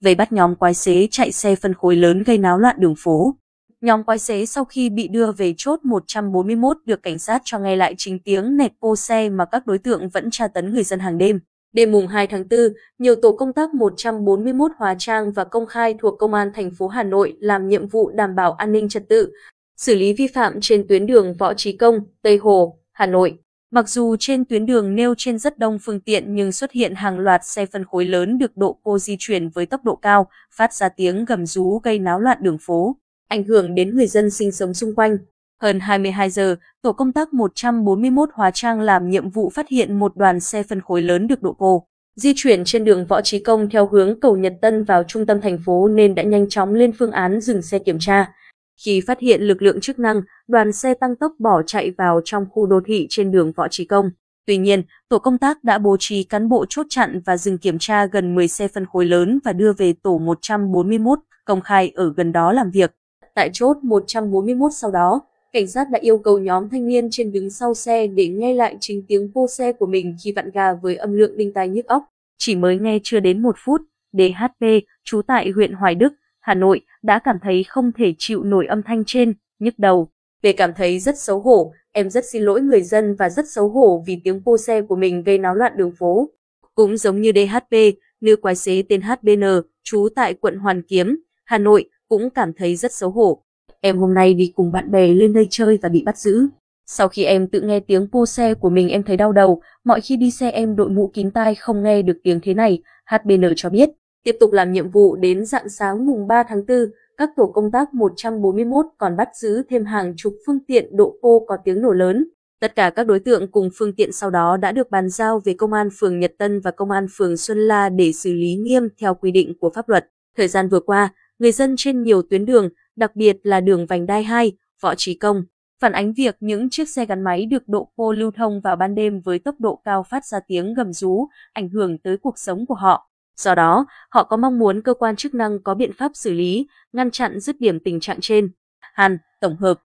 vây bắt nhóm quái xế chạy xe phân khối lớn gây náo loạn đường phố. Nhóm quái xế sau khi bị đưa về chốt 141 được cảnh sát cho nghe lại chính tiếng nẹt pô xe mà các đối tượng vẫn tra tấn người dân hàng đêm. Đêm mùng 2 tháng 4, nhiều tổ công tác 141 hóa trang và công khai thuộc Công an thành phố Hà Nội làm nhiệm vụ đảm bảo an ninh trật tự, xử lý vi phạm trên tuyến đường Võ Trí Công, Tây Hồ, Hà Nội. Mặc dù trên tuyến đường nêu trên rất đông phương tiện nhưng xuất hiện hàng loạt xe phân khối lớn được độ cô di chuyển với tốc độ cao, phát ra tiếng gầm rú gây náo loạn đường phố, ảnh hưởng đến người dân sinh sống xung quanh. Hơn 22 giờ, tổ công tác 141 hóa trang làm nhiệm vụ phát hiện một đoàn xe phân khối lớn được độ cô di chuyển trên đường Võ Trí Công theo hướng cầu Nhật Tân vào trung tâm thành phố nên đã nhanh chóng lên phương án dừng xe kiểm tra. Khi phát hiện lực lượng chức năng, đoàn xe tăng tốc bỏ chạy vào trong khu đô thị trên đường Võ Trí Công. Tuy nhiên, tổ công tác đã bố trí cán bộ chốt chặn và dừng kiểm tra gần 10 xe phân khối lớn và đưa về tổ 141 công khai ở gần đó làm việc. Tại chốt 141 sau đó, cảnh sát đã yêu cầu nhóm thanh niên trên đứng sau xe để nghe lại chính tiếng vô xe của mình khi vặn gà với âm lượng đinh tai nhức óc. Chỉ mới nghe chưa đến một phút, DHP, trú tại huyện Hoài Đức, Hà Nội, đã cảm thấy không thể chịu nổi âm thanh trên, nhức đầu. Về cảm thấy rất xấu hổ, em rất xin lỗi người dân và rất xấu hổ vì tiếng vô xe của mình gây náo loạn đường phố. Cũng giống như DHP, nữ quái xế tên HBN, trú tại quận Hoàn Kiếm, Hà Nội, cũng cảm thấy rất xấu hổ. Em hôm nay đi cùng bạn bè lên đây chơi và bị bắt giữ. Sau khi em tự nghe tiếng pô xe của mình em thấy đau đầu, mọi khi đi xe em đội mũ kín tai không nghe được tiếng thế này, HBN cho biết. Tiếp tục làm nhiệm vụ đến dạng sáng mùng 3 tháng 4, các tổ công tác 141 còn bắt giữ thêm hàng chục phương tiện độ pô có tiếng nổ lớn. Tất cả các đối tượng cùng phương tiện sau đó đã được bàn giao về Công an phường Nhật Tân và Công an phường Xuân La để xử lý nghiêm theo quy định của pháp luật. Thời gian vừa qua, người dân trên nhiều tuyến đường, đặc biệt là đường vành đai 2, Võ Trí Công, phản ánh việc những chiếc xe gắn máy được độ pô lưu thông vào ban đêm với tốc độ cao phát ra tiếng gầm rú, ảnh hưởng tới cuộc sống của họ. Do đó, họ có mong muốn cơ quan chức năng có biện pháp xử lý, ngăn chặn dứt điểm tình trạng trên. Hàn, tổng hợp